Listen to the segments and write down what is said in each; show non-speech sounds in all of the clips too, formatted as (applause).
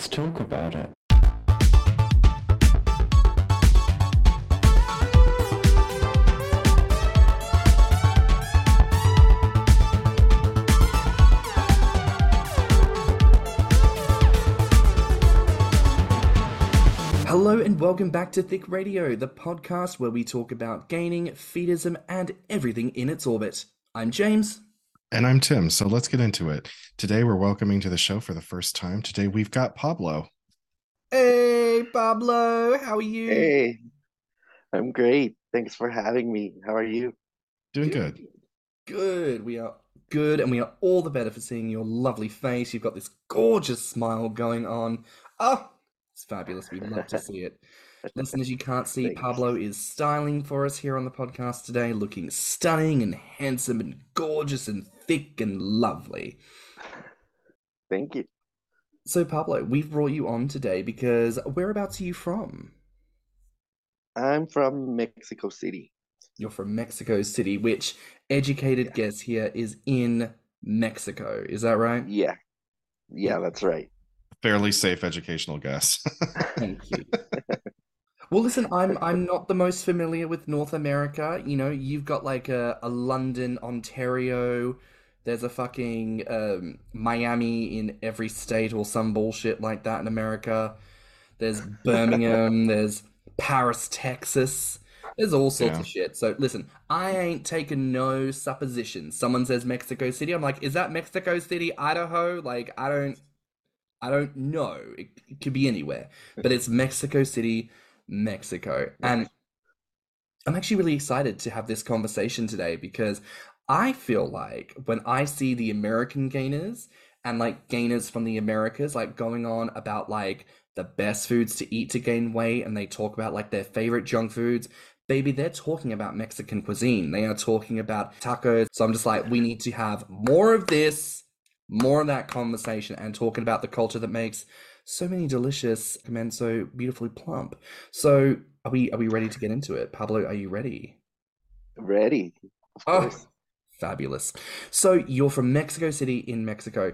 let's talk about it. Hello and welcome back to Thick Radio, the podcast where we talk about gaining, feedism, and everything in its orbit. I'm James. And I'm Tim. So let's get into it. Today we're welcoming to the show for the first time. Today we've got Pablo. Hey, Pablo, how are you? Hey, I'm great. Thanks for having me. How are you? Doing good. Good. We are good, and we are all the better for seeing your lovely face. You've got this gorgeous smile going on. Oh, it's fabulous. We'd love to see it. (laughs) Listeners, you can't see Thanks. Pablo is styling for us here on the podcast today, looking stunning and handsome and gorgeous and thick and lovely. Thank you. So, Pablo, we've brought you on today because whereabouts are you from? I'm from Mexico City. You're from Mexico City, which educated guess here is in Mexico. Is that right? Yeah. Yeah, that's right. Fairly safe educational guess. (laughs) Thank you. Well, listen, I'm I'm not the most familiar with North America. You know, you've got like a, a London, Ontario. There's a fucking um, Miami in every state or some bullshit like that in America. There's (laughs) Birmingham. there's Paris, Texas. There's all sorts Yeah. of shit. So listen, I ain't taking no suppositions. Someone says Mexico City. I'm like, is that Mexico City, Idaho? Like, I don't, I don't know. It, it could be anywhere, but it's Mexico City, Mexico. And I'm actually really excited to have this conversation today because I feel like when I see the American gainers and like gainers from the Americas like going on about like the best foods to eat to gain weight and they talk about like their favorite junk foods, baby, they're talking about Mexican cuisine. They are talking about tacos. So I'm just like, we need to have more of this, more of that conversation and talking about the culture that makes so many delicious men so beautifully plump. So are we are we ready to get into it? Pablo, are you ready? Ready. Of Oh, course. Fabulous. So you're from Mexico City in Mexico.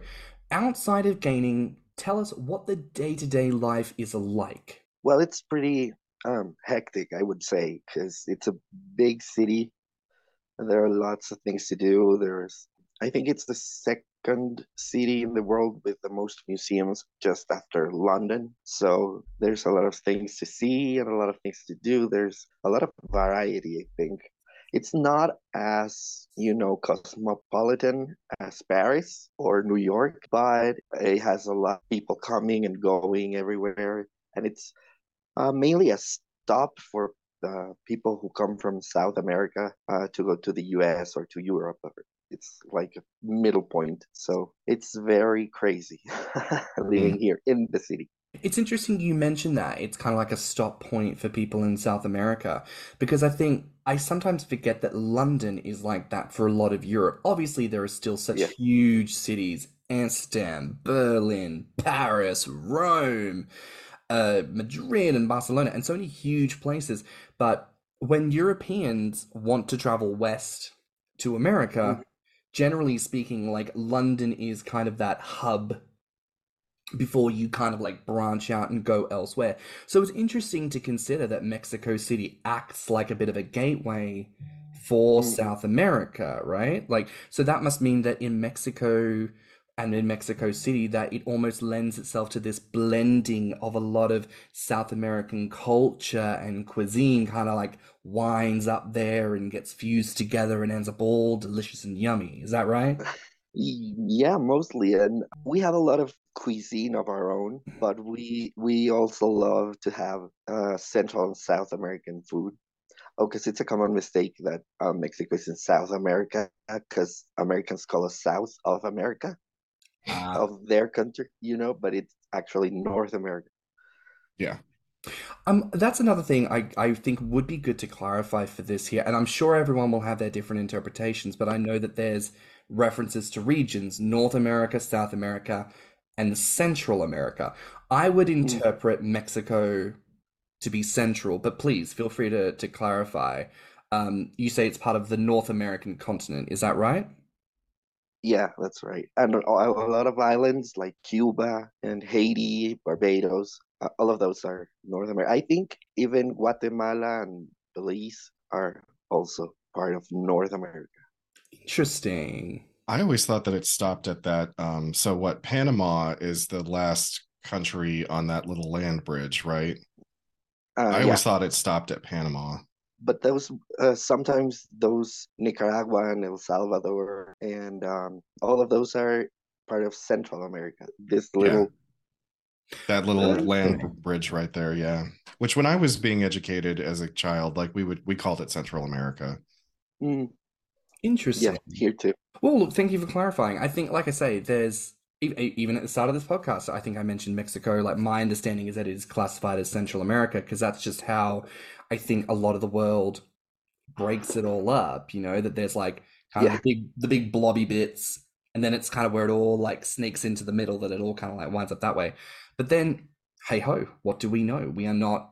Outside of gaining, tell us what the day-to-day life is like. Well, it's pretty um hectic, I would say, because it's a big city. There are lots of things to do. There's, I think it's the second city in the world with the most museums just after London. So there's a lot of things to see and a lot of things to do. There's a lot of variety, I think. It's not as, you know, cosmopolitan as Paris or New York, but it has a lot of people coming and going everywhere. And it's uh, mainly a stop for the people who come from South America uh, to go to the US or to Europe. It's like a middle point. So it's very crazy (laughs) living here in the city. It's interesting you mentioned that. It's kind of like a stop point for people in South America because I think I sometimes forget that London is like that for a lot of Europe. Obviously, there are still such Yeah. huge cities Amsterdam, Berlin, Paris, Rome, uh, Madrid, and Barcelona, and so many huge places. But when Europeans want to travel west to America, generally speaking, like London is kind of that hub before you kind of like branch out and go elsewhere. So it's interesting to consider that Mexico City acts like a bit of a gateway for Mhm. South America, right? Like, so that must mean that in Mexico and in Mexico City, that it almost lends itself to this blending of a lot of South American culture and cuisine, kind of like winds up there and gets fused together and ends up all delicious and yummy. Is that right? (laughs) Yeah, mostly. And we have a lot of cuisine of our own, but we we also love to have uh, Central and South American food. Oh, because it's a common mistake that uh, Mexico is in South America, because Americans call us South of America, Ah. of their country, you know, but it's actually North America. yeah. Um, that's another thing I, I think would be good to clarify for this here, and I'm sure everyone will have their different interpretations, but I know that there's references to regions, North America, South America, and Central America. I would interpret Mexico to be central, but please feel free to, to clarify. Um, you say it's part of the North American continent, is that right? Yeah, that's right. And a, a lot of islands like Cuba and Haiti, Barbados, uh, all of those are North America. I think even Guatemala and Belize are also part of North America. Interesting. I always thought that it stopped at that. Um, so what? Panama is the last country on that little land bridge, right? Uh, I yeah, always thought it stopped at Panama. but those uh, sometimes those Nicaragua and El Salvador and um, all of those are part of Central America. This little That little land bridge right there, yeah. Which when I was being educated as a child, like we would we called it Central America. Mm, Interesting. yeah, here too. Well, look, thank you for clarifying. I think, like I say, there's even at the start of this podcast, I think I mentioned Mexico. Like my understanding is that it is classified as Central America because that's just how I think a lot of the world breaks it all up. You know that there's like kind Yeah. of the big, the big blobby bits, and then it's kind of where it all like sneaks into the middle. That it all kind of like winds up that way. But then, hey ho, what do we know? We are not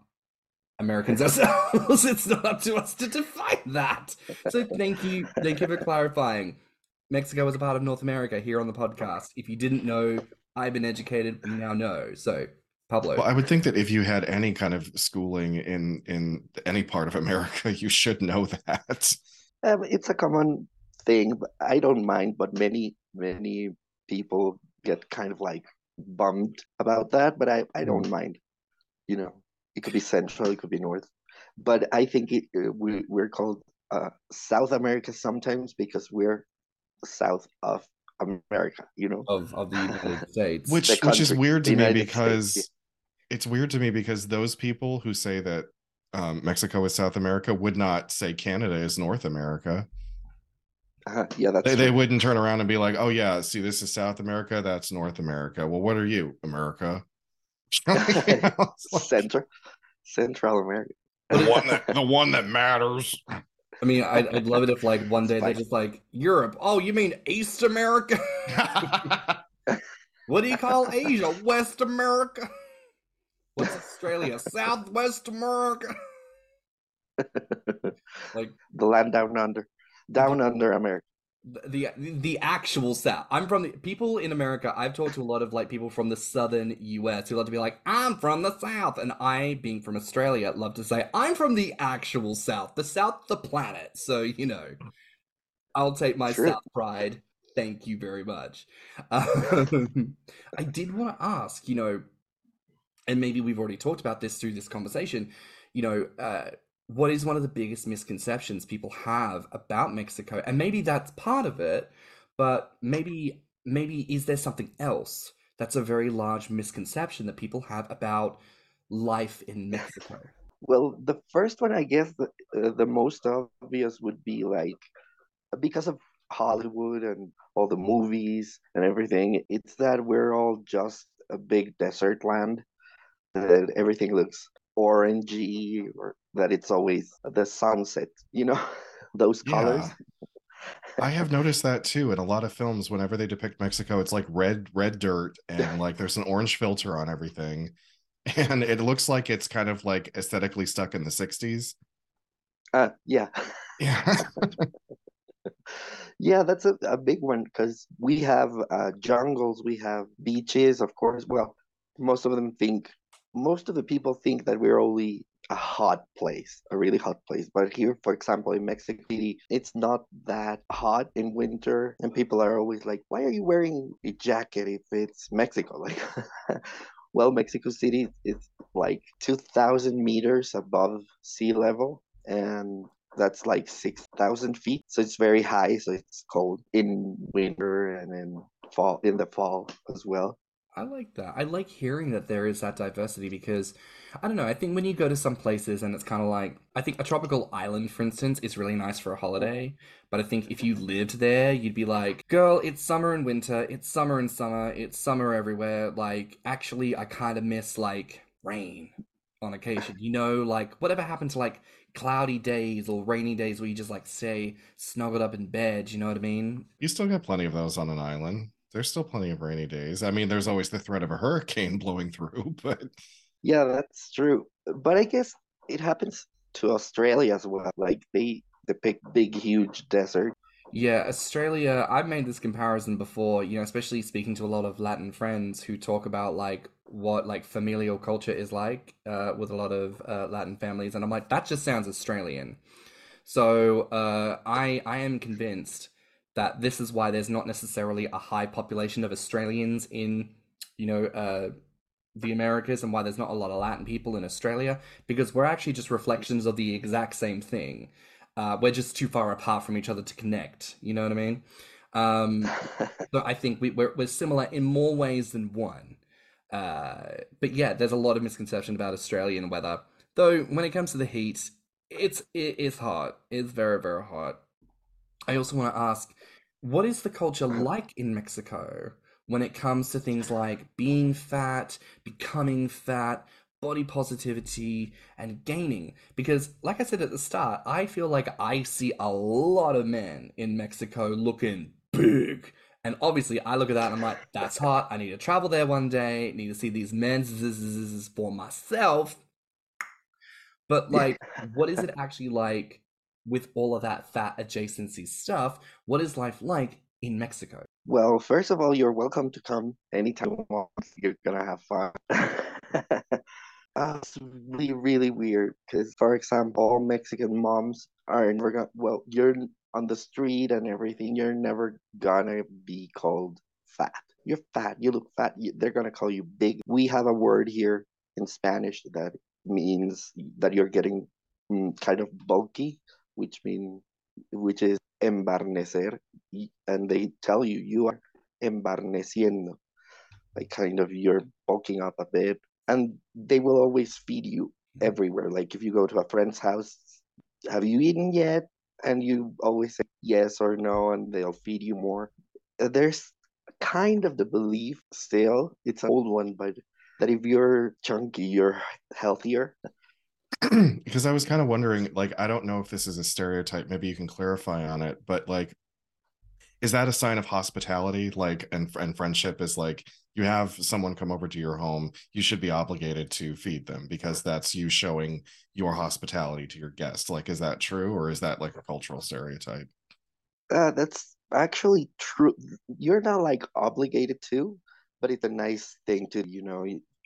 Americans ourselves. (laughs) it's not up to us to define that. So thank you, thank you for clarifying. Mexico is a part of North America here on the podcast. If you didn't know, I've been educated, you now know. So, Pablo, Well, I would think that if you had any kind of schooling in in any part of America, you should know that. Um, it's a common thing. but I don't mind, but many many people get kind of like bummed about that. But I I don't mind. You know, it could be Central, it could be North, but I think it uh, we we're called uh, South America sometimes because we're south of America. You know. of of the United (laughs) States. Which The which is weird to me United States, because yeah. it's weird to me because those people who say that um, Mexico is South America would not say Canada is North America. Uh, yeah, that's They, they wouldn't turn around and be like, "Oh yeah, see, this is South America, that's North America." Well, what are you, America? You know, it's like, (laughs) (laughs) Central Central America. the (laughs) one that the one that matters. I mean, I'd, I'd love it if like one day they're just like Europe. Oh, you mean East America? what do you call Asia? West America? What's Australia? Southwest America? like the land down under, down under America. The the actual South. I'm from the people in America. I've talked to a lot of like people from the southern US who love to be like, I'm from the South, and I, being from Australia, love to say I'm from the actual South, the South, the planet. So you know, I'll take my Sure. South pride. Thank you very much. Um, (laughs) I did want to ask, you know, and maybe we've already talked about this through this conversation. You know, uh, what is one of the biggest misconceptions people have about Mexico? And maybe that's part of it, but maybe maybe is there something else that's a very large misconception that people have about life in Mexico? Well, the first one, I guess, the, uh, the most obvious would be like because of Hollywood and all the movies and everything, it's that we're all just a big desert land, that everything looks orangey, or that it's always the sunset, you know, (laughs) those colors. (laughs) I have noticed that too in a lot of films. Whenever they depict Mexico, it's like red, red dirt, and like there's an orange filter on everything, (laughs) and it looks like it's kind of like aesthetically stuck in the '60s. Uh, yeah. Yeah, Yeah, that's a, a big one because we have uh, jungles, we have beaches, of course. Well, most of them think, most of the people think that we're only a hot place, a really hot place. But here, for example, in Mexico City, it's not that hot in winter, and people are always like, "Why are you wearing a jacket if it's Mexico?" (laughs) Like, well, Mexico City is like 2,000 meters above sea level, and that's like 6,000 feet. So it's very high. So it's cold in winter and in fall, in the fall as well. I like that. I like hearing that there is that diversity because I don't know. I think when you go to some places and it's kind of like I think a tropical island, for instance, is really nice for a holiday. But I think if you lived there, you'd be like, "Girl, it's summer and winter. It's summer and summer. It's summer everywhere." Like, actually, I kind of miss like rain on occasion. You know, like whatever happened to like cloudy days or rainy days where you just like stay snuggled up in bed. You know what I mean? you still got plenty of those on an island. There's still plenty of rainy days. I mean, there's always the threat of a hurricane (laughs) blowing through, but Yeah, that's true. But I guess it happens to Australia as well. Like they depict big, huge desert. Yeah, Australia, I've made this comparison before, you know, especially speaking to a lot of Latin friends who talk about like what like familial culture is like uh, with a lot of uh, Latin families, and I'm like, that just sounds Australian. So uh, I I am convinced that this is why there's not necessarily a high population of Australians in, you know, uh, the Americas, and why there's not a lot of Latin people in Australia, because we're actually just reflections of the exact same thing. Uh, we're just too far apart from each other to connect. You know what I mean? Um, (laughs) so I think we, we're we're similar in more ways than one. Uh, but yeah, there's a lot of misconception about Australian weather. Though when it comes to the heat, it's it is hot. It's very very hot. I also want to ask, what is the culture uh-huh. like in Mexico when it comes to things like being fat, becoming fat, body positivity, and gaining? Because, like I said at the start, I feel like I see a lot of men in Mexico looking big. And obviously, I look at that and I'm like, that's (laughs) hot. I need to travel there one day. Need to see these men for myself. But like, what is it (laughs) actually like with all of that fat adjacency stuff? What is life like in Mexico? Well, first of all, you're welcome to come anytime you want. You're gonna have fun. (laughs) uh, it's really, really weird because, for example, Mexican moms are never gonna, well, you're on the street and everything, you're never gonna be called fat. You're fat, you look fat, you, they're gonna call you big. We have a word here in Spanish that means that you're getting mm, kind of bulky, which mean which is embarnecer, and they tell you you are embarneciendo, like kind of you're bulking up a bit, and they will always feed you everywhere. Like if you go to a friend's house, have you eaten yet? And you always say yes or no, and they'll feed you more. Uh, there's kind of the belief still, it's an old one, but that if you're chunky, you're healthier. (clears throat) because I was kind of wondering, like, I don't know if this is a stereotype. Maybe you can clarify on it, but like, is that a sign of hospitality? Like, and and friendship is like you have someone come over to your home, you should be obligated to feed them because that's you showing your hospitality to your guest. Like, is that true, or is that like a cultural stereotype? Uh, that's actually true. You're not like obligated to, but it's a nice thing to, you know,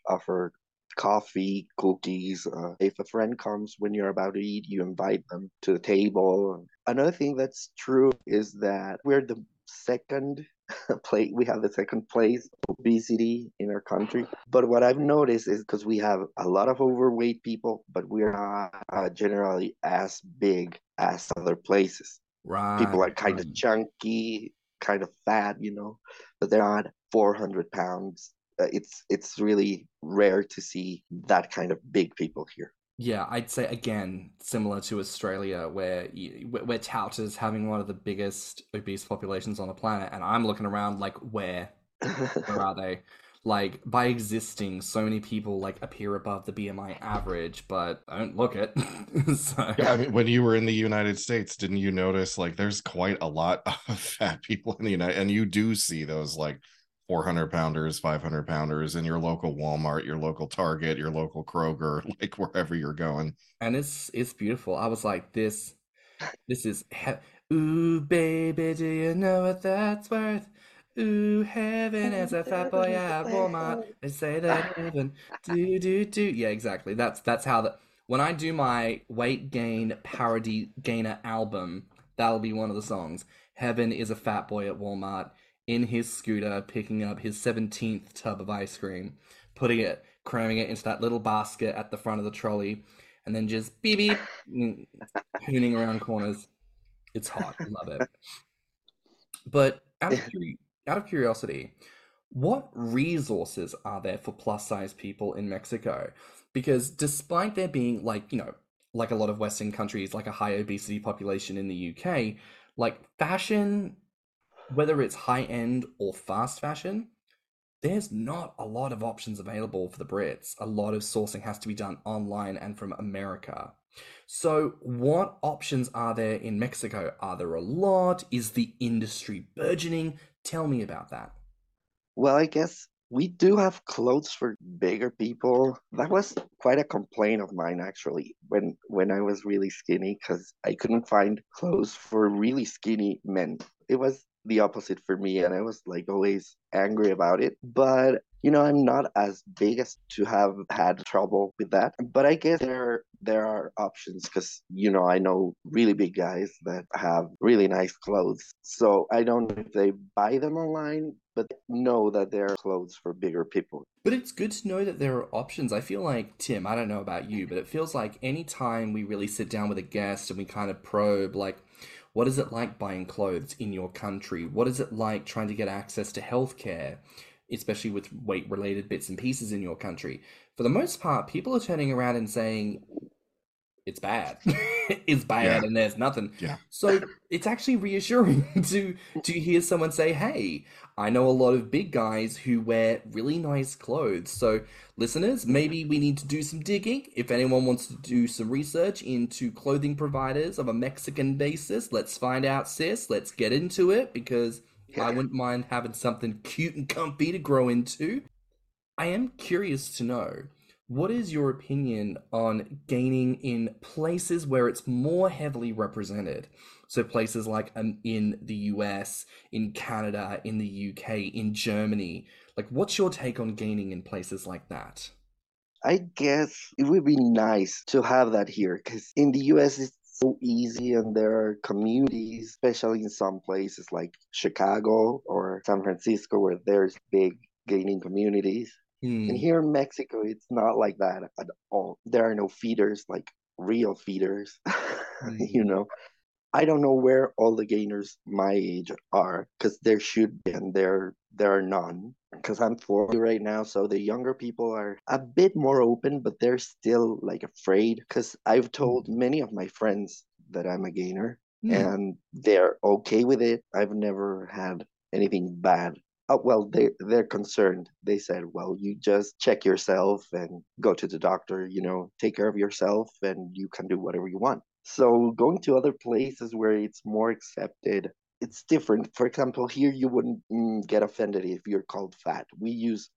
offer coffee, cookies. Uh, if a friend comes when you're about to eat, you invite them to the table. Another thing that's true is that we're the second (laughs) place, we have the second place obesity in our country. But what I've noticed is because we have a lot of overweight people, but we're not uh, generally as big as other places. Right. People are kind of chunky, kind of fat, you know, but they're not 400 pounds Uh, it's it's really rare to see that kind of big people here. Yeah, I'd say again similar to Australia, where you, we're touted as having one of the biggest obese populations on the planet, and I'm looking around like, where, (laughs) where are they? Like by existing, so many people like appear above the BMI average, but I don't look it. (laughs) so... Yeah, I mean, when you were in the United States, didn't you notice like there's quite a lot (laughs) of fat people in the United, and you do see those like 400 pounders, 500 pounders in your local Walmart, your local Target, your local Kroger, (laughs) like wherever you're going. And it's it's beautiful. I was like, this, this is, he- ooh, baby, do you know what that's worth? Ooh, heaven is a fat boy (laughs) at Walmart. They say that heaven, (laughs) do do do. Yeah, exactly. That's that's how that. When I do my weight gain parody gainer album, that'll be one of the songs. Heaven is a fat boy at Walmart in his scooter, picking up his 17th tub of ice cream, putting it, cramming it into that little basket at the front of the trolley, and then just beep beep, mm, hooning around corners. It's hot. I love it. But out of, out of curiosity, what resources are there for plus size people in Mexico? Because despite there being like, you know, like a lot of Western countries, like a high obesity population in the UK, like fashion whether it's high end or fast fashion, there's not a lot of options available for the Brits. A lot of sourcing has to be done online and from America. So, what options are there in Mexico? Are there a lot? Is the industry burgeoning? Tell me about that. Well, I guess we do have clothes for bigger people. That was quite a complaint of mine actually when when I was really skinny because I couldn't find clothes for really skinny men. It was the opposite for me and I was like always angry about it. But you know, I'm not as big as to have had trouble with that. But I guess there there are options because you know I know really big guys that have really nice clothes. So I don't know if they buy them online, but know that there are clothes for bigger people. But it's good to know that there are options. I feel like Tim, I don't know about you, but it feels like anytime we really sit down with a guest and we kind of probe like what is it like buying clothes in your country? What is it like trying to get access to healthcare? especially with weight related bits and pieces in your country. For the most part, people are turning around and saying, it's bad. (laughs) it's bad yeah. and there's nothing. Yeah. So it's actually reassuring (laughs) to to hear someone say, "Hey, I know a lot of big guys who wear really nice clothes." So listeners, maybe we need to do some digging. If anyone wants to do some research into clothing providers of a Mexican basis, let's find out, sis. Let's get into it because I wouldn't mind having something cute and comfy to grow into. I am curious to know what is your opinion on gaining in places where it's more heavily represented? So, places like um, in the US, in Canada, in the UK, in Germany. Like, what's your take on gaining in places like that? I guess it would be nice to have that here because in the US, it's so easy and there are communities especially in some places like chicago or san francisco where there's big gaining communities mm. and here in mexico it's not like that at all there are no feeders like real feeders mm. (laughs) you know I don't know where all the gainers my age are because there should be and there there are none because I'm 40 right now so the younger people are a bit more open but they're still like afraid because I've told hmm. many of my friends that I'm a gainer mm. and they're okay with it I've never had anything bad Oh, well, they they're concerned. They said, "Well, you just check yourself and go to the doctor. You know, take care of yourself, and you can do whatever you want." So going to other places where it's more accepted, it's different. For example, here you wouldn't mm, get offended if you're called fat. We use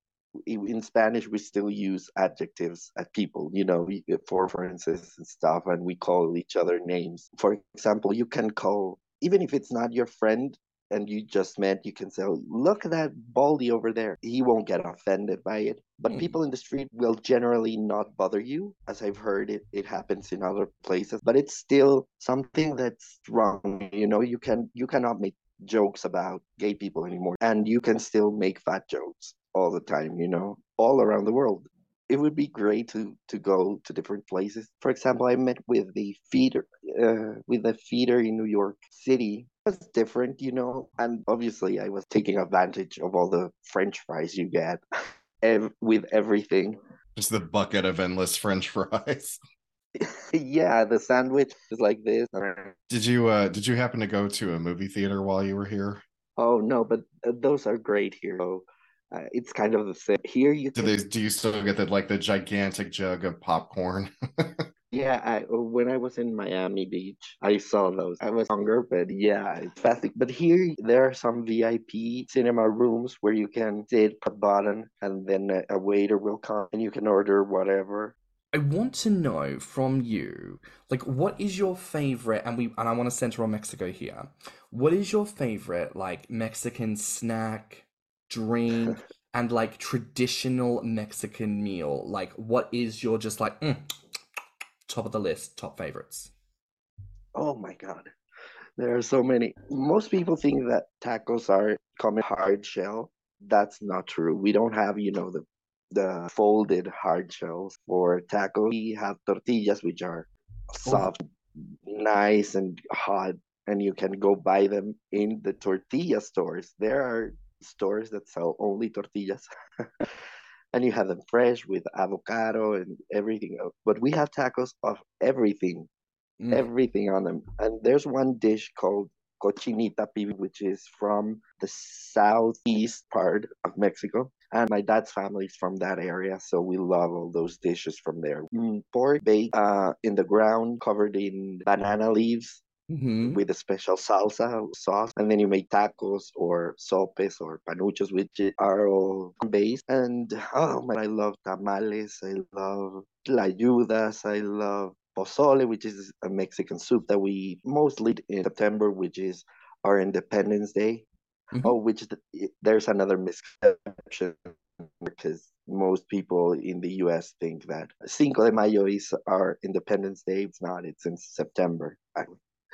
in Spanish we still use adjectives at people, you know, for references and stuff, and we call each other names. For example, you can call even if it's not your friend, and you just met, you can say, look at that baldy over there. He won't get offended by it. But mm. people in the street will generally not bother you, as I've heard it, it happens in other places. But it's still something that's wrong. You know, you can you cannot make jokes about gay people anymore. And you can still make fat jokes all the time, you know, all around the world it would be great to to go to different places. For example, I met with the feeder uh, with a feeder in New York City. It was different, you know, and obviously I was taking advantage of all the French fries you get (laughs) ev- with everything. Just the bucket of endless French fries. (laughs) yeah, the sandwich is like this. Did you uh did you happen to go to a movie theater while you were here? Oh no, but uh, those are great here. So uh, it's kind of the same here. You do they do you still get the like the gigantic jug of popcorn? (laughs) yeah, I, when I was in Miami Beach, I saw those. I was younger, but yeah, it's fascinating. But here there are some VIP cinema rooms where you can sit at button, and then a, a waiter will come and you can order whatever. I want to know from you, like, what is your favorite? And we and I want to center on Mexico here. What is your favorite, like, Mexican snack, drink, (laughs) and like traditional Mexican meal? Like, what is your just like mm, top of the list, top favorites? Oh my god, there are so many. Most people think that tacos are common hard shell. That's not true. We don't have, you know, the the folded hard shells for tacos. We have tortillas, which are soft, oh. nice, and hot, and you can go buy them in the tortilla stores. There are stores that sell only tortillas. (laughs) and you have them fresh with avocado and everything. But we have tacos of everything, mm. everything on them. And there's one dish called cochinita pibil, which is from the southeast part of Mexico. And my dad's family is from that area, so we love all those dishes from there. Mm, pork baked uh, in the ground, covered in banana leaves, hmm with a special salsa sauce, and then you make tacos or sopes or panuchos, which are all based. And oh man, I love tamales. I love tlayudas. I love pozole, which is a Mexican soup that we mostly eat in September, which is our Independence Day. Mhm. Oh, which th- there's another misconception because most people in the US think that Cinco de Mayo is our Independence Day. It's not. It's in September.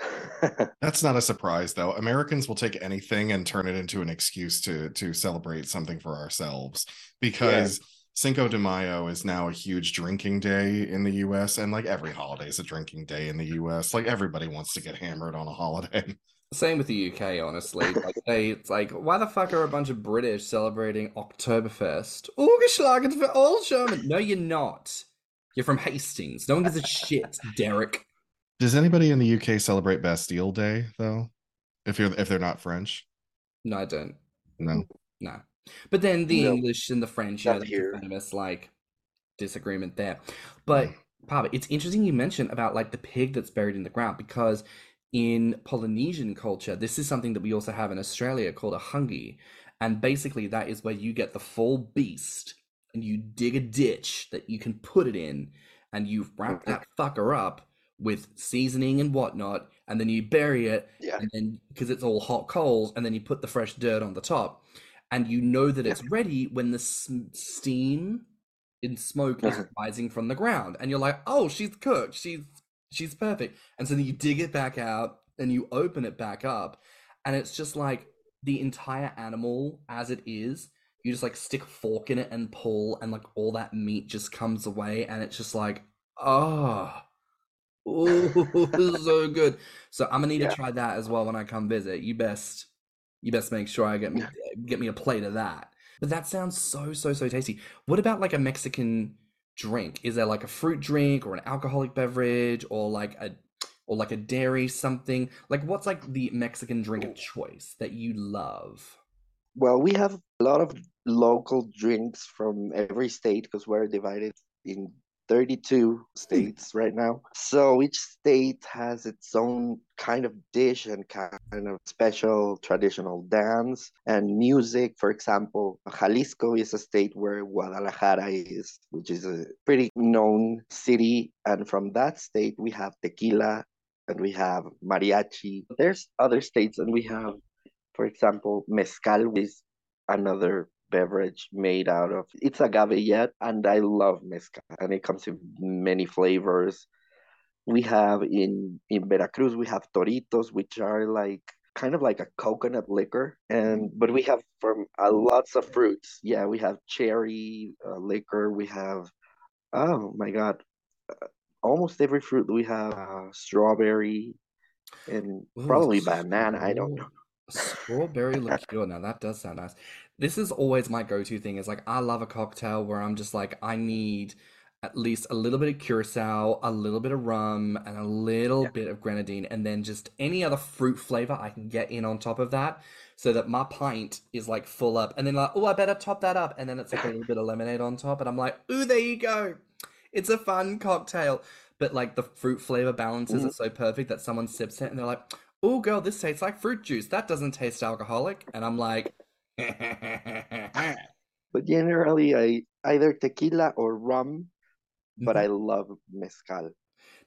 (laughs) That's not a surprise though. Americans will take anything and turn it into an excuse to to celebrate something for ourselves because Cinco de Mayo is now a huge drinking day in the US and like every holiday is a drinking day in the US. Like everybody wants to get hammered on a holiday. (laughs) Same with the UK, honestly. (laughs) Like they, it's like, why the fuck are a bunch of British celebrating Oktoberfest? Ungeschlagen for all German. No, you're not. You're from Hastings. No one gives a shit, Derek. Does anybody in the UK celebrate Bastille Day though? If you're if they're not French? No, I don't. No. No. But then the No. English and the French, you know, Not there's a here. famous like disagreement there. But hmm. Pablo, it's interesting you mentioned about like the pig that's buried in the ground because in Polynesian culture, this is something that we also have in Australia called a hangi. And basically that is where you get the full beast and you dig a ditch that you can put it in and you wrap that fucker up with seasoning and whatnot, and then you bury it yeah. and then because it's all hot coals, and then you put the fresh dirt on the top, and you know that it's ready when the steam and smoke is Mhm. rising from the ground, and you're like, oh, she's cooked, she's she's perfect, and so then you dig it back out and you open it back up, and it's just like the entire animal as it is. You just like stick a fork in it and pull, and like all that meat just comes away, and it's just like, oh, oh, so good. So I'm gonna need Yeah. to try that as well when I come visit. You best, you best make sure I get me get me a plate of that. But that sounds so so so tasty. What about like a Mexican drink? Is there like a fruit drink or an alcoholic beverage or like a or like a dairy something? Like what's like the Mexican drink of choice that you love? Well, we have a lot of local drinks from every state because we're divided in 32 states right now. So each state has its own kind of dish and kind of special traditional dance and music. For example, Jalisco is a state where Guadalajara is, which is a pretty known city. And from that state, we have tequila and we have mariachi. There's other states, and we have for example, mezcal is another beverage made out of it's agave yet, and I love mezcal, and it comes in many flavors. We have in in Veracruz we have toritos, which are like kind of like a coconut liquor, and but we have from uh, lots of fruits. Yeah, we have cherry uh, liquor. We have oh my god, uh, almost every fruit. We have uh, strawberry and Ooh, probably banana. I don't know. straw- Strawberry liqueur. Now that does sound nice. This is always my go-to thing. Is like I love a cocktail where I'm just like I need at least a little bit of curacao, a little bit of rum, and a little Yeah. bit of grenadine, and then just any other fruit flavor I can get in on top of that, so that my pint is like full up. And then like, oh, I better top that up, and then it's like a (laughs) little bit of lemonade on top, and I'm like, ooh, there you go. It's a fun cocktail. But like the fruit flavor balances Mhm. are so perfect that someone sips it and they're like, oh, girl, this tastes like fruit juice. That doesn't taste alcoholic. And I'm like, (laughs) But generally, I either tequila or rum, but Mhm. I love mezcal.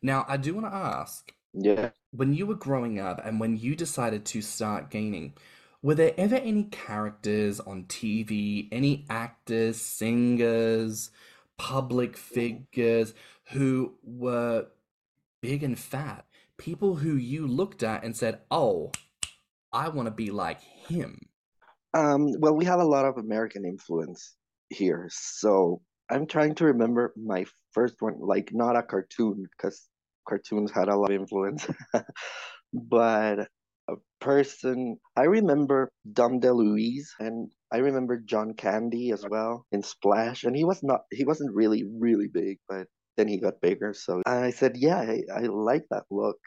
now I do want to ask, Yeah. when you were growing up and when you decided to start gaining, were there ever any characters on TV, any actors, singers, public figures who were big and fat? People who you looked at and said, oh, I want to be like him. Um, well, we have a lot of American influence here, so I'm trying to remember my first one, like not a cartoon, because cartoons had a lot of influence, (laughs) but a person. I remember Dom DeLuise, and I remember John Candy as well in Splash, and he was not, he wasn't really, really big, but then he got bigger. So I said, yeah, I, I like that look.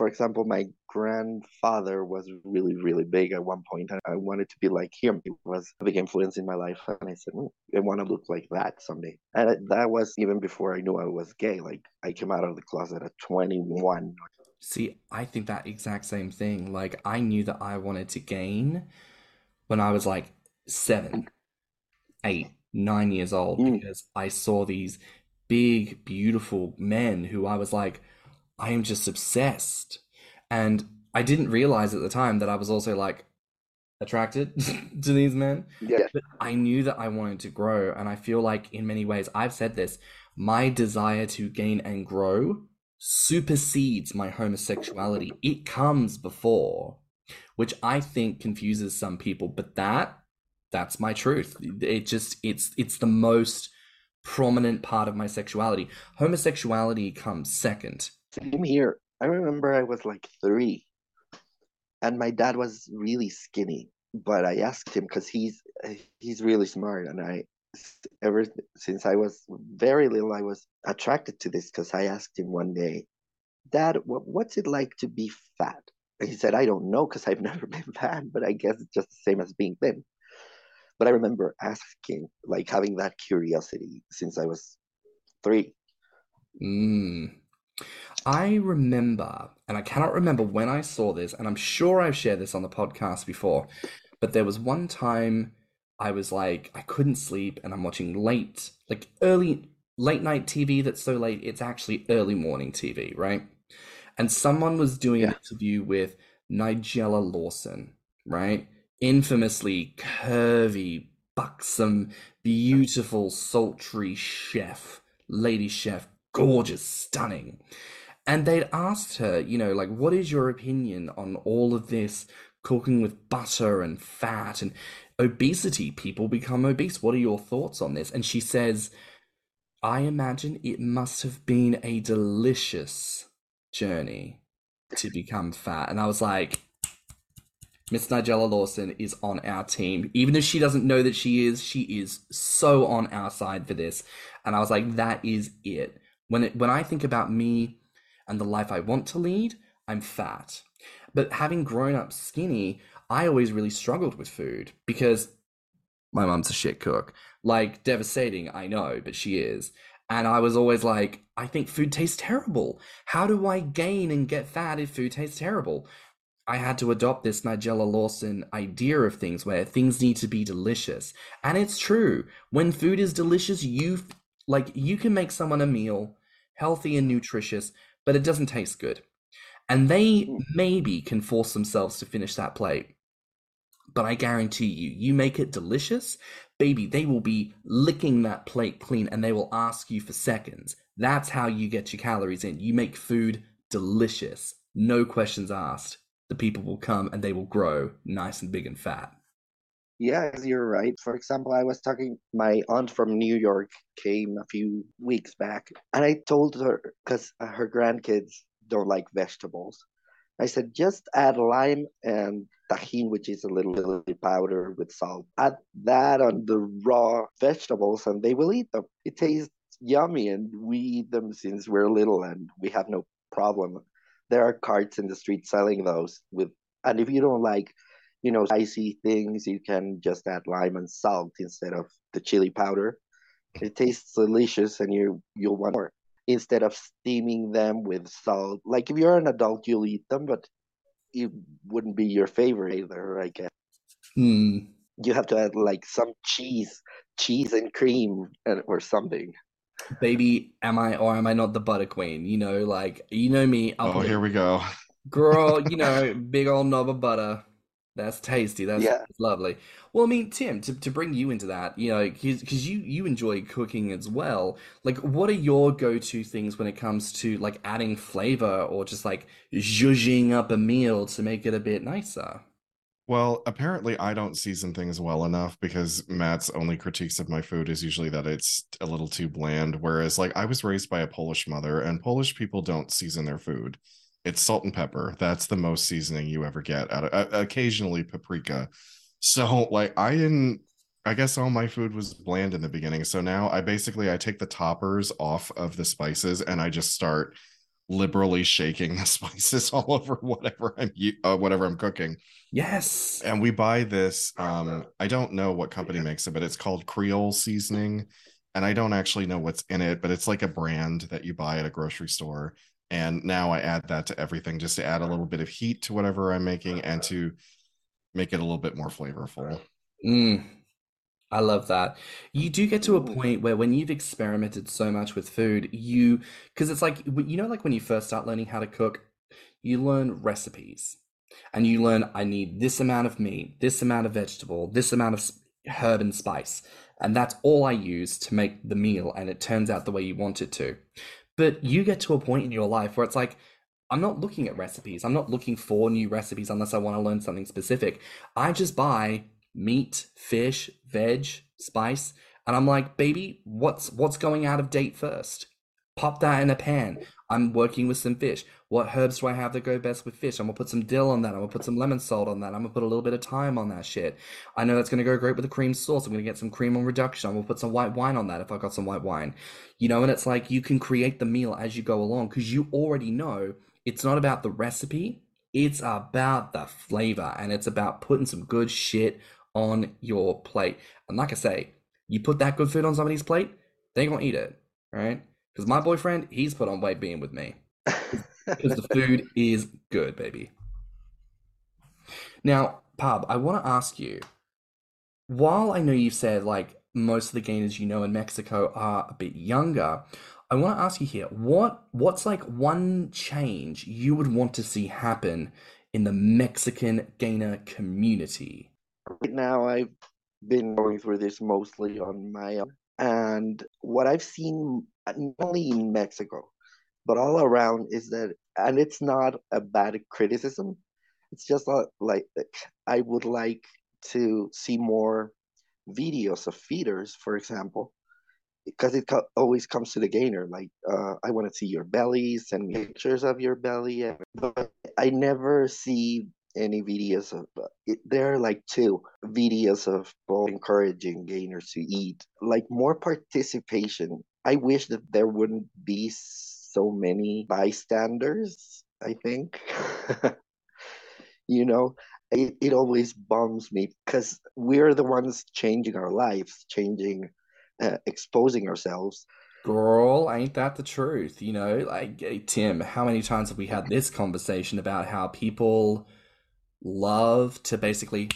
For example, my grandfather was really, really big at one point, and I wanted to be like him. He was a big influence in my life, and I said, "Mm, I want to look like that someday. And that was even before I knew I was gay. Like I came out of the closet at 21. See, I think that exact same thing. Like, I knew that I wanted to gain when I was like seven, eight, nine years old Mm. because I saw these big, beautiful men who I was like, I am just obsessed. And I didn't realize at the time that I was also like attracted (laughs) to these men. Yeah. But I knew that I wanted to grow, and I feel like in many ways, I've said this, my desire to gain and grow supersedes my homosexuality. It comes before, which I think confuses some people, but that that's my truth. It just it's it's the most prominent part of my sexuality. Homosexuality comes second. Same here. I remember I was like three, and my dad was really skinny. But I asked him because he's he's really smart, and I ever since I was very little, I was attracted to this because I asked him one day, Dad, what, what's it like to be fat? And he said, I don't know because I've (laughs) never been fat, but I guess it's just the same as being thin. But I remember asking, like having that curiosity since I was three. Mm. I remember, and I cannot remember when I saw this, and I'm sure I've shared this on the podcast before, but there was one time I was like, I couldn't sleep, and I'm watching late, like early, late night TV that's so late, it's actually early morning TV, right? And someone was doing an interview with Nigella Lawson, right? Infamously curvy, buxom, beautiful, sultry chef, lady chef, gorgeous, stunning. And they'd asked her, you know, like, what is your opinion on all of this cooking with butter and fat and obesity? People become obese. What are your thoughts on this? And she says, I imagine it must have been a delicious journey to become fat. And I was like, Miss Nigella Lawson is on our team. Even if she doesn't know that she is, she is so on our side for this. And I was like, that is it. When it, when I think about me and the life I want to lead, I'm fat. But having grown up skinny, I always really struggled with food because my mum's a shit cook. Like devastating, I know, but she is. And I was always like, I think food tastes terrible. How do I gain and get fat if food tastes terrible? I had to adopt this Nigella Lawson idea of things where things need to be delicious. And it's true. When food is delicious, you like you can make someone a meal healthy and nutritious, but it doesn't taste good. And they hmm. maybe can force themselves to finish that plate. But I guarantee you, you make it delicious, baby, they will be licking that plate clean and they will ask you for seconds. That's how you get your calories in. You make food delicious, no questions asked. The people will come and they will grow nice and big and fat. Yes, you're right. For example, I was talking, my aunt from New York came a few weeks back, and I told her, because uh, her grandkids don't like vegetables, I said, just add lime and Tajín, which is a little chili powder with salt. Add that on the raw vegetables, and they will eat them. It tastes yummy, and we eat them since we're little, and we have no problem. There are carts in the street selling those with, and if you don't like you know, spicy things, you can just add lime and salt instead of the chili powder. It tastes delicious and you you'll want more. Instead of steaming them with salt. Like if you're an adult you'll eat them, but it wouldn't be your favorite either, I guess. Hmm. You have to add like some cheese, cheese and cream and, or something. Baby, am I or am I not the butter queen? You know, like you know me. I'll Oh, put here we go. girl, you (laughs) know, big old knob of butter. That's tasty. That's, Yeah. that's lovely. Well, I mean, Tim, to, to bring you into that, you know, because you you enjoy cooking as well. Like, what are your go-to things when it comes to like adding flavor or just like zhuzhing up a meal to make it a bit nicer? Well, apparently I don't season things well enough because Matt's only critiques of my food is usually that it's a little too bland. Whereas, like, I was raised by a Polish mother, and Polish people don't season their food. It's salt and pepper. That's the most seasoning you ever get. Out of, uh, occasionally paprika. So, like, I didn't. I guess all my food was bland in the beginning. So now I basically I take the toppers off of the spices and I just start liberally shaking (laughs) the spices all over whatever I'm uh, whatever I'm cooking Yes. and we buy this um i don't know what company makes it but it's called creole seasoning and i don't actually know what's in it but it's like a brand that you buy at a grocery store And now I add that to everything just to add a little bit of heat to whatever I'm making and to make it a little bit more flavorful. Mm, I love that. You do get to a point where when you've experimented so much with food, you, because it's like, you know, like when you first start learning how to cook, you learn recipes and you learn, I need this amount of meat, this amount of vegetable, this amount of herb and spice. And that's all I use to make the meal. And it turns out the way you want it to. But you get to a point in your life where it's like, I'm not looking at recipes. I'm not looking for new recipes unless I want to learn something specific. I just buy meat, fish, veg, spice, and I'm like, baby, what's what's going out of date first? Pop that in a pan. I'm working with some fish. What herbs do I have that go best with fish? I'm gonna put some dill on that. I'm gonna put some lemon salt on that. I'm gonna put a little bit of thyme on that shit. I know that's gonna go great with a cream sauce. I'm gonna get some cream on reduction. I'm gonna put some white wine on that if I got some white wine. You know, and it's like you can create the meal as you go along because you already know it's not about the recipe, it's about the flavor and it's about putting some good shit on your plate. And like I say, you put that good food on somebody's plate, they're gonna eat it, right? Because my boyfriend, he's put on weight being with me because the food is good, baby. Now, Pub, I want to ask you, while I know you've said like most of the gainers you know in Mexico are a bit younger, I want to ask you here, what what's like one change you would want to see happen in the Mexican gainer community? Right now, I've been going through this mostly on my own. And what I've seen, not only in Mexico, but all around, is that, and it's not a bad criticism. It's just like I would like to see more videos of feeders, for example, because it co- always comes to the gainer. Like, uh, I want to see your belly, send me pictures of your belly. But I never see any videos of uh, it, there are like two videos of encouraging gainers to eat like more participation i wish that there wouldn't be so many bystanders i think (laughs) you know it, it always bums me because we're the ones changing our lives changing uh, exposing ourselves Girl, ain't that the truth? You know, like Tim, how many times have we had this conversation about how people love to basically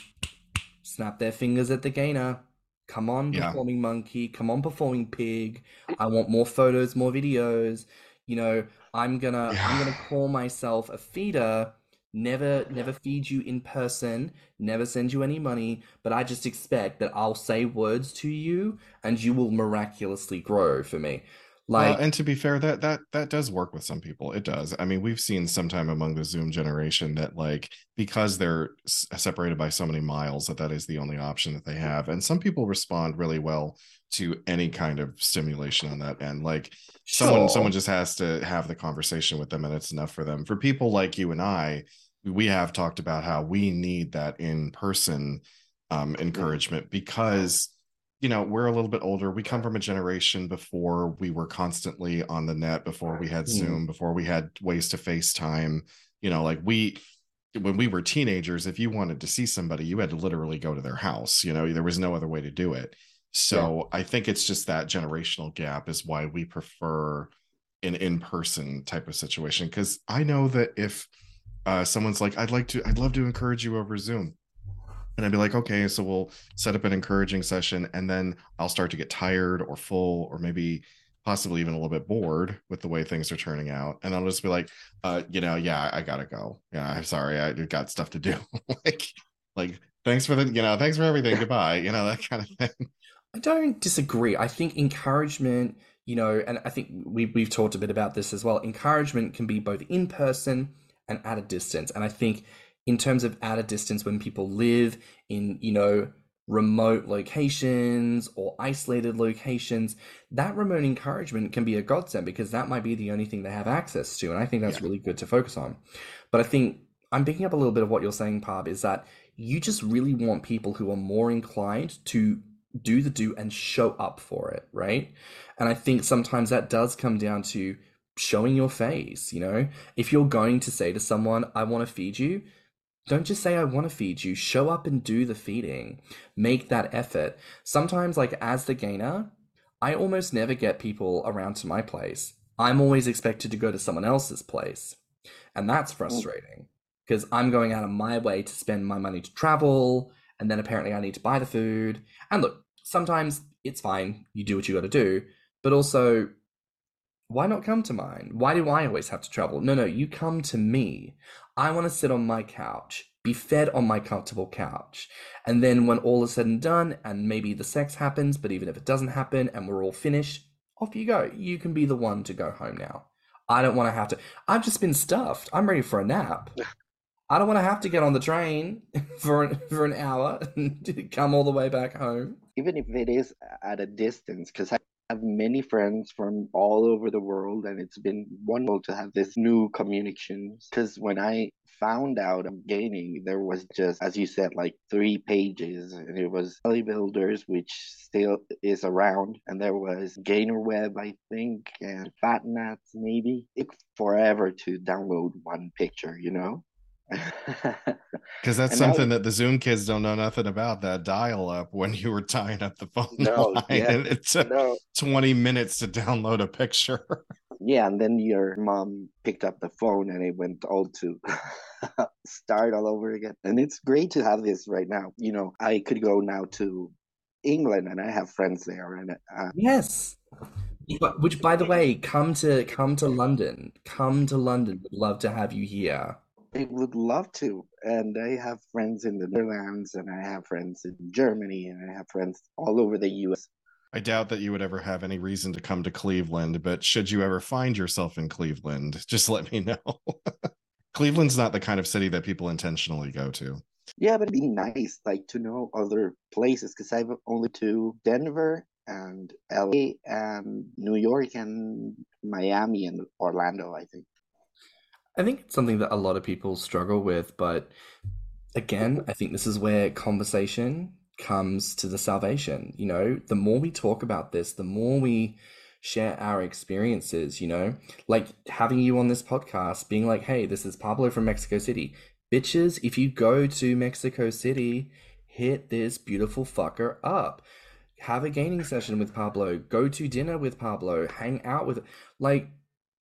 snap their fingers at the gainer? Come on, Yeah. performing monkey. Come on, performing pig. I want more photos, more videos. You know, I'm gonna I'm gonna call myself a feeder. Never never feed you in person, never send you any money, but I just expect that I'll say words to you and you will miraculously grow for me. Like, and to be fair, that that that does work with some people. It does. I mean, we've seen sometime among the Zoom generation that like because they're s- separated by so many miles that that is the only option that they have. And some people respond really well to any kind of stimulation on that end. Like someone sure. someone just has to have the conversation with them and it's enough for them. For people like you and I, we have talked about how we need that in-person um encouragement because you know we're a little bit older. We come from a generation before we were constantly on the net before we had Mhm. zoom before we had ways to facetime. You know like we when we were teenagers if you wanted to see somebody you had to literally go to their house you know there was no other way to do it. So i think it's just that generational gap is why we prefer an in-person type of situation. Because i know that if uh, someone's like i'd like to i'd love to encourage you over zoom and I'd be like, okay, so we'll set up an encouraging session, and then I'll start to get tired or full, or maybe possibly even a little bit bored with the way things are turning out. And I'll just be like, uh, you know, yeah, I gotta go. Yeah, I'm sorry, I got stuff to do. (laughs) like, like, thanks for the, you know, thanks for everything. Goodbye. You know, that kind of thing. I don't disagree. I think encouragement, you know, and I think we we've talked a bit about this as well. Encouragement can be both in person and at a distance. And I think in terms of at a distance when people live in, you know, remote locations or isolated locations, that remote encouragement can be a godsend because that might be the only thing they have access to. And I think that's Yeah. really good to focus on. But I think I'm picking up a little bit of what you're saying, Parb, is that you just really want people who are more inclined to do the do and show up for it, right? And I think sometimes that does come down to showing your face, you know? If you're going to say to someone, I want to feed you, don't just say, I want to feed you. Show up and do the feeding. Make that effort. Sometimes, like as the gainer, I almost never get people around to my place. I'm always expected to go to someone else's place. And that's mm. frustrating because I'm going out of my way to spend my money to travel. And then apparently I need to buy the food. And look, sometimes it's fine. You do what you got to do. But also, why not come to mine? Why do I always have to travel? No, no, you come to me. I want to sit on my couch, be fed on my comfortable couch. And then when all is said and done, and maybe the sex happens, but even if it doesn't happen and we're all finished, off you go. You can be the one to go home now. I don't want to have to. I've just been stuffed. I'm ready for a nap. (laughs) I don't want to have to get on the train (laughs) for an, for an hour (laughs) and come all the way back home. Even if it is at a distance, because I have many friends from all over the world, and it's been wonderful to have this new communications. Because when I found out I'm gaining, there was just, as you said, like three pages, and it was bodybuilders, which still is around, and there was Gainer Web, I think, and Fat maybe. It forever to download one picture, you know. (laughs) Because that's And something now- that the Zoom kids don't know nothing about. That dial up when you were tying up the phone No, (laughs) line, yeah. and it took no, 20 minutes to download a picture. yeah, and then your mom picked up the phone and it went all to (laughs) start all over again. And it's great to have this right now. You know, I could go now to England and I have friends there, and uh, Yes. But- Which, by the way, come to come to London. Come to London. Would love to have you here. I would love to. And I have friends in the Netherlands, and I have friends in Germany, and I have friends all over the U.S. I doubt that you would ever have any reason to come to Cleveland, but should you ever find yourself in Cleveland, (laughs) just let me know. (laughs) Cleveland's not the kind of city that people intentionally go to. Yeah, but it'd be nice, like, to know other places because I've only to Denver and LA and New York and Miami and Orlando, I think. I think it's something that a lot of people struggle with, but again, I think this is where conversation comes to the salvation. You know, the more we talk about this, the more we share our experiences, you know, like having you on this podcast, being like, hey, this is Pablo from Mexico City. Bitches, if you go to Mexico City, hit this beautiful fucker up. Have a gaining session with Pablo, go to dinner with Pablo, hang out with, like,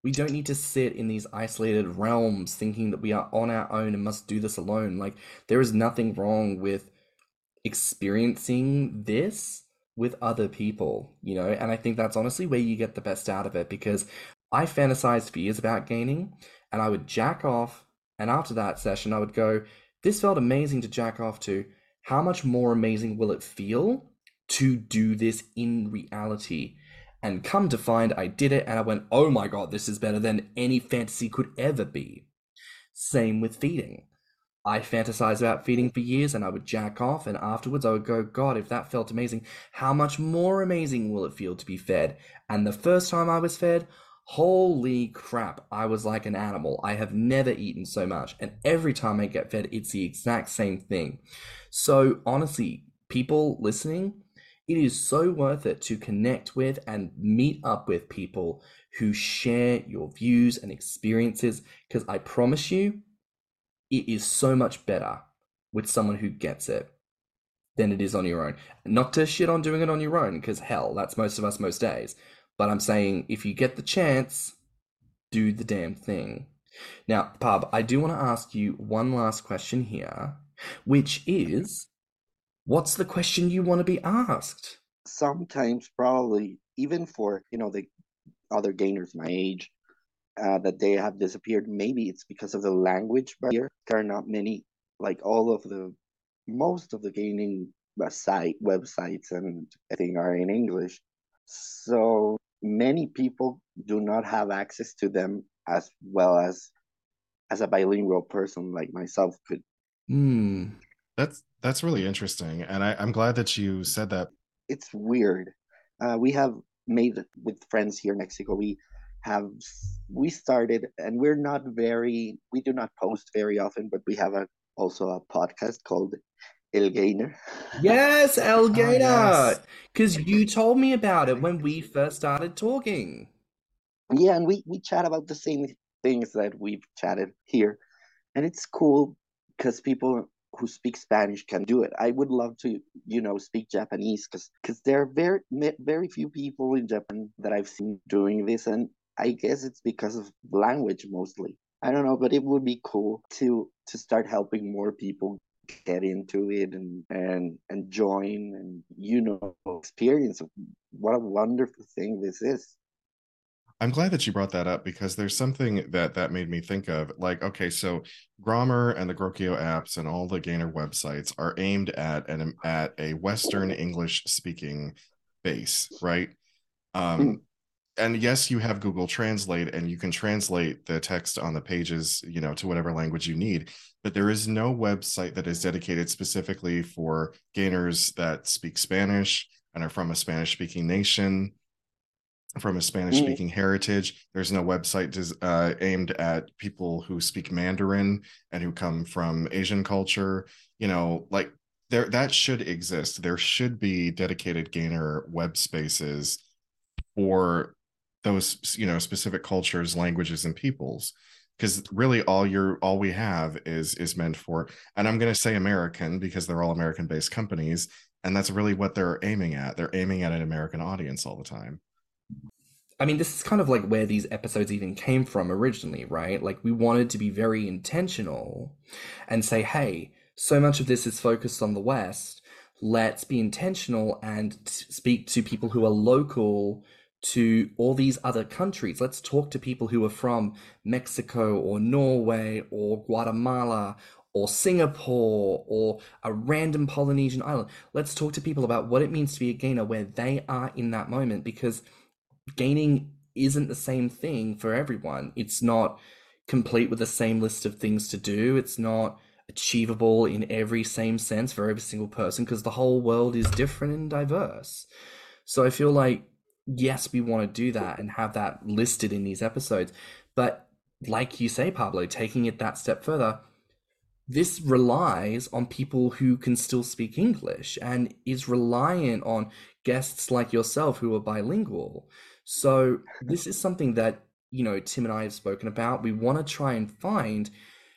we don't need to sit in these isolated realms thinking that we are on our own and must do this alone. Like, there is nothing wrong with experiencing this with other people, you know? And I think that's honestly where you get the best out of it because I fantasized for years about gaining and I would jack off. And after that session, I would go, This felt amazing to jack off to. How much more amazing will it feel to do this in reality? And come to find I did it and I went, oh my god, this is better than any fantasy could ever be. Same with feeding. I fantasized about feeding for years and I would jack off, and afterwards I would go, God, if that felt amazing, how much more amazing will it feel to be fed? And the first time I was fed, holy crap, I was like an animal. I have never eaten so much. And every time I get fed, it's the exact same thing. So, honestly, people listening, it is so worth it to connect with and meet up with people who share your views and experiences because I promise you, it is so much better with someone who gets it than it is on your own. Not to shit on doing it on your own because hell, that's most of us most days. But I'm saying if you get the chance, do the damn thing. Now, Pub, I do want to ask you one last question here, which is what's the question you want to be asked? Sometimes, probably, even for, you know, the other gainers my age, uh, that they have disappeared. Maybe it's because of the language barrier. There are not many, like all of the, most of the gaining site websites and I think are in English. So many people do not have access to them as well as as a bilingual person like myself could. Hmm. That's that's really interesting, and I, I'm glad that you said that. It's weird. Uh, we have made with friends here in Mexico. We have we started, and we're not very. We do not post very often, but we have a also a podcast called El Gainer. Yes, (laughs) El Gainer. yes. Because you told me about it when we first started talking. Yeah, and we we chat about the same things that we've chatted here, and it's cool because people who speak Spanish can do it. I would love to, you know, speak Japanese because because there are very very few people in Japan that I've seen doing this, and I guess it's because of language mostly. I don't know, but it would be cool to to start helping more people get into it and and and join and you know experience what a wonderful thing this is i'm glad that you brought that up because there's something that that made me think of like okay so Grommr and the Grokio apps and all the gainer websites are aimed at an at a western english speaking base right? Um mm and yes you have google translate and you can translate the text on the pages you know to whatever language you need but there is no website that is dedicated specifically for gainers that speak spanish and are from a spanish speaking nation from a spanish speaking mm. heritage. There's no website uh, aimed at people who speak mandarin and who come from asian culture. You know like there that should exist. There should be dedicated gainer web spaces for those you know specific cultures languages and peoples. Because really all you're all we have is is meant for and i'm going to say american because they're all american based companies and that's really what they're aiming at. They're aiming at an american audience all the time I mean, this is kind of like where these episodes even came from originally, right? Like, we wanted to be very intentional and say, hey, so much of this is focused on the West. Let's be intentional and speak to people who are local to all these other countries. Let's talk to people who are from Mexico or Norway or Guatemala or Singapore or a random Polynesian island. Let's talk to people about what it means to be a gainer where they are in that moment because gaining isn't the same thing for everyone. It's not complete with the same list of things to do. It's not achievable in every same sense for every single person because the whole world is different and diverse. So I feel like yes, we want to do that and have that listed in these episodes. But like you say, Pablo, taking it that step further, this relies on people who can still speak English and is reliant on guests like yourself who are bilingual. So this is something that, you know, Tim and I have spoken about. We want to try and find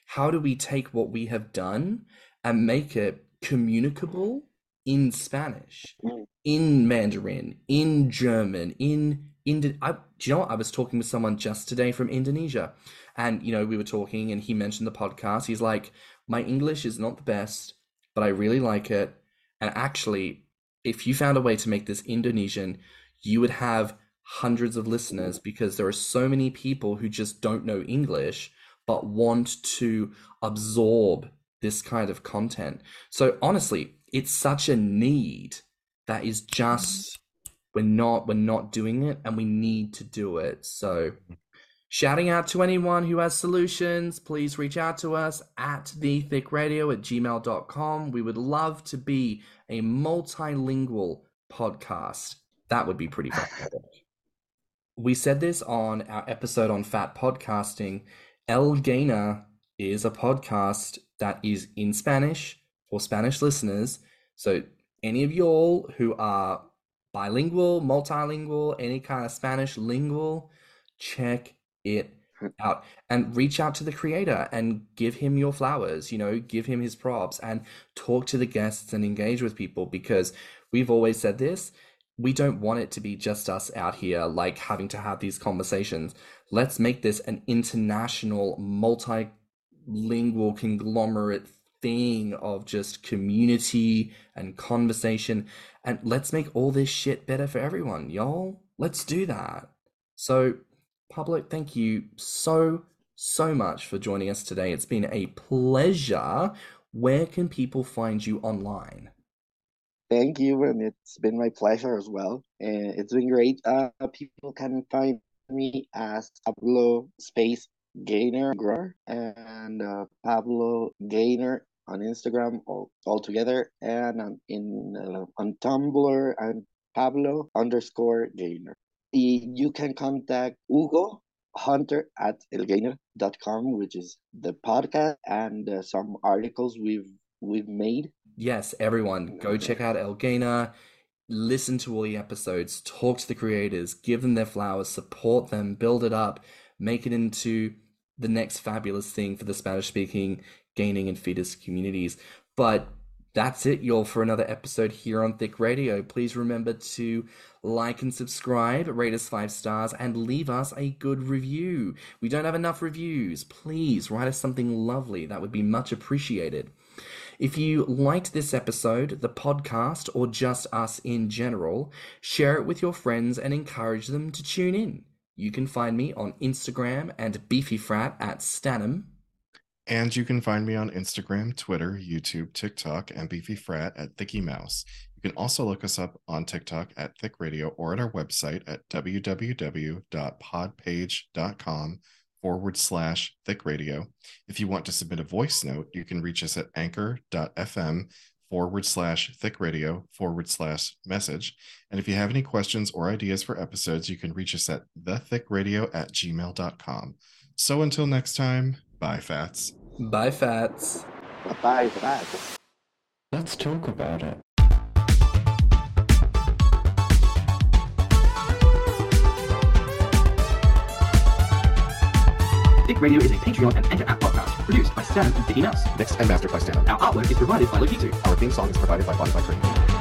how do we take what we have done and make it communicable in Spanish, mm. in Mandarin, in German, in Indo- I, do you know what? I was talking with someone just today from Indonesia, and you know we were talking, and he mentioned the podcast. He's like, "My English is not the best, but I really like it." And actually, if you found a way to make this Indonesian, you would have hundreds of listeners because there are so many people who just don't know English but want to absorb this kind of content. So honestly, it's such a need that is just we're not we're not doing it and we need to do it. So shouting out to anyone who has solutions please reach out to us at the thick radio at gmail.com we would love to be a multilingual podcast. That would be pretty (laughs) fun we said this on our episode on fat podcasting el gainer is a podcast that is in spanish for spanish listeners so any of y'all who are bilingual, multilingual, any kind of Spanish lingual, check it out and reach out to the creator and give him your flowers, you know, give him his props and talk to the guests and engage with people because we've always said this. We don't want it to be just us out here, like having to have these conversations. Let's make this an international, multilingual conglomerate thing of just community and conversation. And let's make all this shit better for everyone, y'all. Let's do that. So, Pablo, thank you so, so much for joining us today. It's been a pleasure. Where can people find you online? Thank you, and it's been my pleasure as well. And it's been great. Uh, people can find me as Pablo Space Gainer Grower and uh, Pablo Gainer on Instagram all, all together and on, in uh, on Tumblr and Pablo underscore Gainer. You can contact Hugo Hunter at elgainer.com, which is the podcast and uh, some articles we've we've made. Yes, everyone, go check out El Gainer. Listen to all the episodes, talk to the creators, give them their flowers, support them, build it up, make it into the next fabulous thing for the Spanish speaking gaining and feedee communities. But That's it, y'all, for another episode here on Thick Radio. Please remember to like and subscribe, rate us five stars, and leave us a good review. We don't have enough reviews. Please write us something lovely. That would be much appreciated. If you liked this episode, the podcast, or just us in general, share it with your friends and encourage them to tune in. You can find me on Instagram and BeefyFrat at Stanham. And you can find me on Instagram, Twitter, YouTube, TikTok, and Beefy Frat at Thicky Mouse. You can also look us up on TikTok at Thick Radio or at our website at www.podpage.com forward slash thick radio. If you want to submit a voice note, you can reach us at anchor.fm forward slash thick radio forward slash message. And if you have any questions or ideas for episodes, you can reach us at thethickradio at gmail.com. So until next time, bye, fats. Bye, Fats. Bye, bye. Let's talk about it. Thick Radio is a Patreon and Enter app podcast produced by Stan and Thicky Mouse. Mixed and mastered by Stan. Our artwork is provided by Lokitu. Our theme song is provided by Spotify Cream.